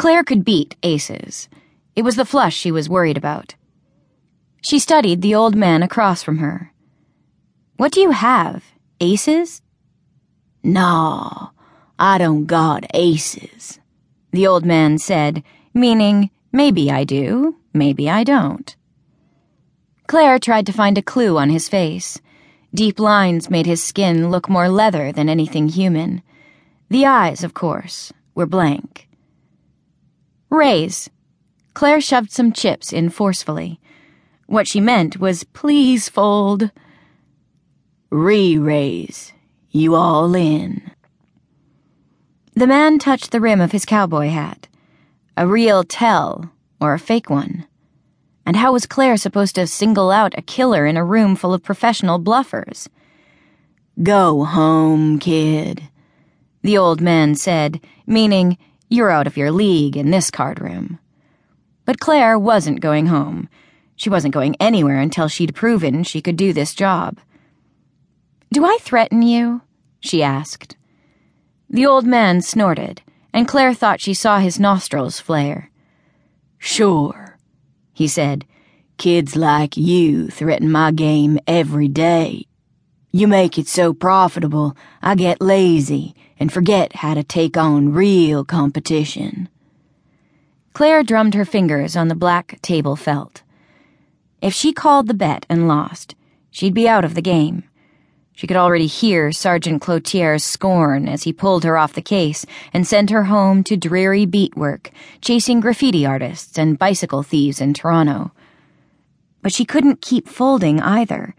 Clare could beat aces. It was the flush she was worried about. She studied the old man across from her. What do you have? Aces? Nah, I don't got aces, the old man said, meaning, maybe I do, maybe I don't. Clare tried to find a clue on his face. Deep lines made his skin look more leather than anything human. The eyes, of course, were blank. Raise. Clare shoved some chips in forcefully. What she meant was, please fold. Re raise. You all in. The man touched the rim of his cowboy hat. A real tell, or a fake one. And how was Clare supposed to single out a killer in a room full of professional bluffers? Go home, kid, the old man said, meaning, you're out of your league in this card room. But Clare wasn't going home. She wasn't going anywhere until she'd proven she could do this job. Do I threaten you? she asked. The old man snorted, and Clare thought she saw his nostrils flare. Sure, he said. Kids like you threaten my game every day. You make it so profitable, I get lazy and forget how to take on real competition. Clare drummed her fingers on the black table felt. If she called the bet and lost, she'd be out of the game. She could already hear Sergeant Cloutier's scorn as he pulled her off the case and sent her home to dreary beat work, chasing graffiti artists and bicycle thieves in Toronto. But she couldn't keep folding either.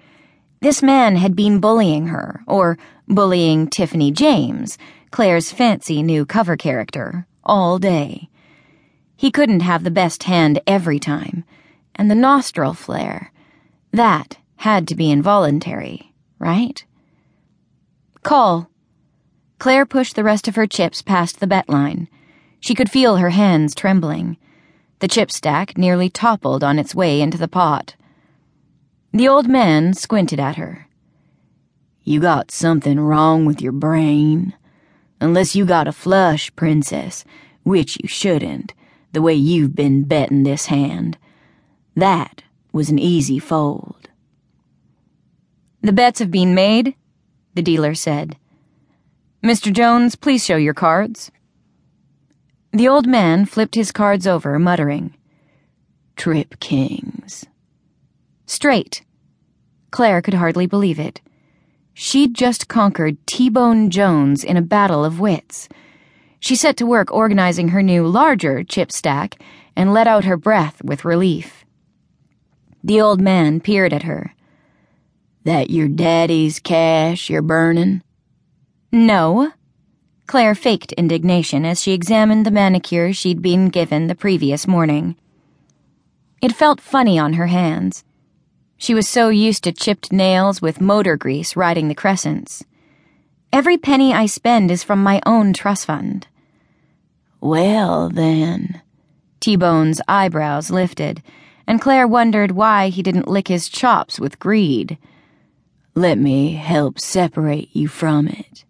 This man had been bullying her, or bullying Tiffany James, Clare's fancy new cover character, all day. He couldn't have the best hand every time, and the nostril flare, that had to be involuntary, right? Call. Clare pushed the rest of her chips past the bet line. She could feel her hands trembling. The chip stack nearly toppled on its way into the pot. The old man squinted at her. You got something wrong with your brain. Unless you got a flush, princess, which you shouldn't, the way you've been betting this hand. That was an easy fold. The bets have been made, the dealer said. Mr. Jones, please show your cards. The old man flipped his cards over, muttering, Trip kings. Straight. Clare could hardly believe it. She'd just conquered T-Bone Jones in a battle of wits. She set to work organizing her new, larger chip stack and let out her breath with relief. The old man peered at her. That your daddy's cash you're burning? No. Clare faked indignation as she examined the manicure she'd been given the previous morning. It felt funny on her hands. She was so used to chipped nails with motor grease riding the crescents. Every penny I spend is from my own trust fund. Well, then. T-Bone's eyebrows lifted, and Clare wondered why he didn't lick his chops with greed. Let me help separate you from it.